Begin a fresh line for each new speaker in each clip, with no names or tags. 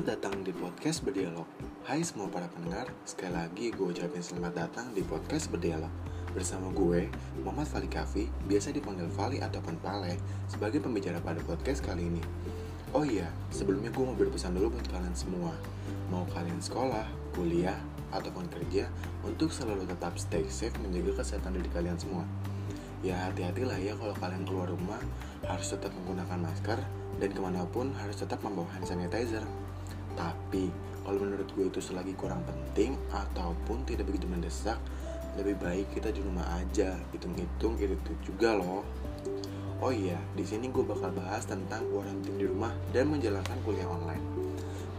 Selamat datang di podcast Berdialog. Hai semua para pendengar, sekali lagi gue ucapin selamat datang di podcast Berdialog. Bersama gue, Muhammad Fali Kafi, biasa dipanggil Fali ataupun Pale Sebagai pembicara pada podcast kali ini. Oh iya, sebelumnya gue mau berpesan dulu buat kalian semua. Mau kalian sekolah, kuliah, ataupun kerja Untuk selalu tetap stay safe menjaga kesehatan diri kalian semua. Ya hati-hatilah ya kalau kalian keluar rumah Harus tetap menggunakan masker dan ke mana pun harus tetap membawa hand sanitizer. Tapi kalau menurut gue itu selagi kurang penting ataupun tidak begitu mendesak, lebih baik kita di rumah aja. Hitung-hitung itu juga loh. Oh iya, di sini gue bakal bahas tentang kuarantin di rumah dan menjalankan kuliah online.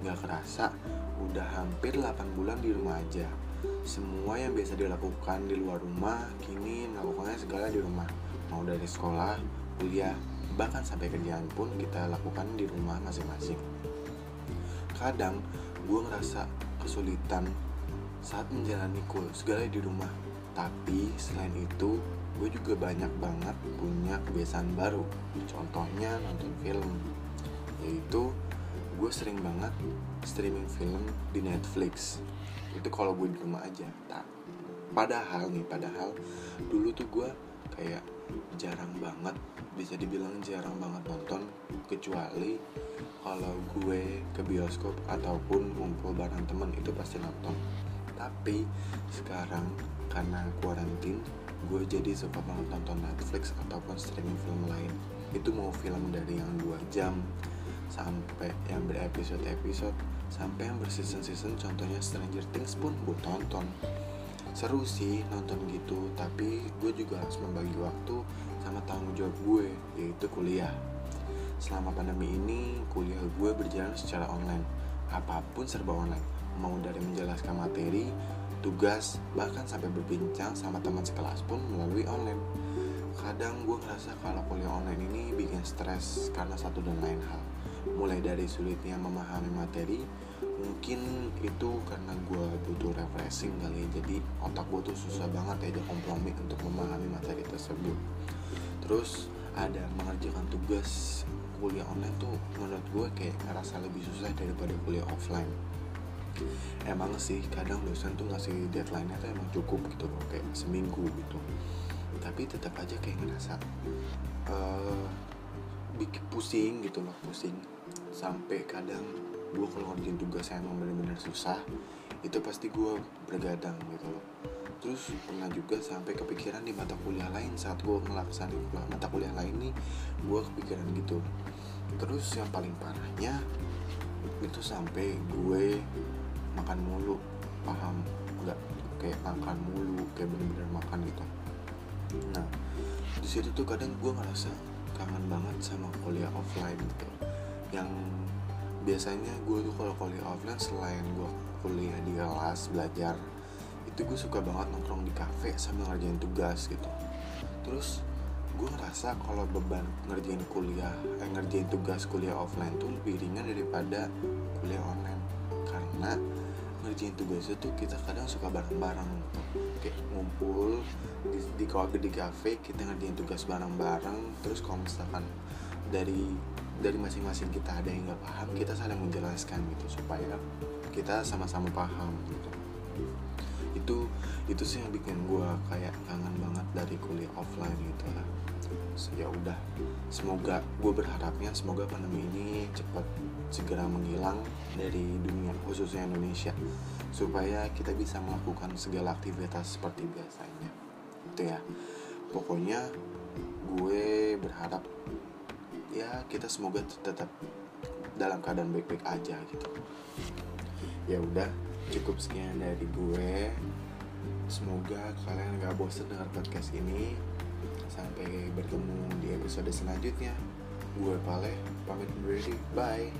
Gak kerasa, udah hampir 8 bulan di rumah aja. Semua yang biasa dilakukan di luar rumah, kini melakukannya segala di rumah. Mau dari sekolah, kuliah, bahkan sampai kerjaan pun kita lakukan di rumah masing-masing kadang gue ngerasa kesulitan saat menjalani kul segala di rumah. Tapi selain itu gue juga banyak banget punya kebiasaan baru. Contohnya nonton film yaitu gue sering banget streaming film di Netflix. Itu kalau gue di rumah aja. Tak padahal nih padahal dulu tuh gue kayak jarang banget bisa dibilang jarang banget nonton kecuali kalau gue ke bioskop ataupun ngumpul bareng temen itu pasti nonton. Tapi sekarang karena kuarantin gue jadi suka banget nonton Netflix ataupun streaming film lain. Itu mau film dari yang 2 jam sampai yang berepisode-episode sampai yang berseason-season contohnya Stranger Things pun gue tonton seru sih nonton gitu tapi gue juga harus membagi waktu sama tanggung jawab gue yaitu kuliah. Selama pandemi ini kuliah gue berjalan secara online. Apa pun serba online. Mau dari menjelaskan materi tugas bahkan sampai berbincang sama teman sekelas pun melalui online. Kadang gue ngerasa kalau kuliah online ini bikin stres karena satu dan lain hal mulai dari sulitnya memahami materi mungkin itu karena gue butuh refreshing kali ya. Jadi otak gue tuh susah banget ya kompromi untuk memahami materi tersebut. Terus ada mengerjakan tugas kuliah online tuh menurut gue kayak ngerasa lebih susah daripada kuliah offline. Emang sih kadang dosen tuh ngasih deadline-nya tuh emang cukup gitu loh kayak seminggu gitu. Tapi tetap aja kayak ngerasa uh, pusing gitu loh pusing. Sampai kadang gue kalau ngerjain tugas yang emang bener-bener susah itu pasti gue bergadang gitu loh. Terus pernah juga sampai kepikiran di mata kuliah lain saat gue ngelaksanain mata kuliah lain nih gue kepikiran gitu. Terus yang paling parahnya itu sampai gue makan mulu paham? Nggak kayak makan mulu kayak bener-bener makan gitu. Nah di situ tuh kadang gue ngerasa kangen banget sama kuliah offline gitu. Yang biasanya gue tuh kalau kuliah offline selain gue kuliah di kelas belajar itu gue suka banget nongkrong di cafe sambil ngerjain tugas gitu. Terus gue ngerasa kalau beban ngerjain kuliah eh, ngerjain tugas kuliah offline tuh lebih ringan daripada kuliah online. Karena ngerjain tugas itu kita kadang suka bareng-bareng. Kayak ngumpul di di, di cafe kita ngerjain tugas bareng-bareng. Terus kalau misalkan dari dari masing-masing kita ada yang nggak paham kita saling menjelaskan gitu supaya kita sama-sama paham gitu. Itu itu sih yang bikin gue kayak kangen banget dari kuliah offline gitu lah ya udah. Semoga gue berharapnya semoga pandemi ini cepat segera menghilang dari dunia khususnya Indonesia supaya kita bisa melakukan segala aktivitas seperti biasanya. Itu ya. Pokoknya gue berharap ya kita semoga tetap dalam keadaan baik-baik aja gitu. Ya udah cukup sekian dari gue. Semoga kalian gak bosan dengar podcast ini sampai bertemu di episode selanjutnya. Gue Pale pamit undur diri. Bye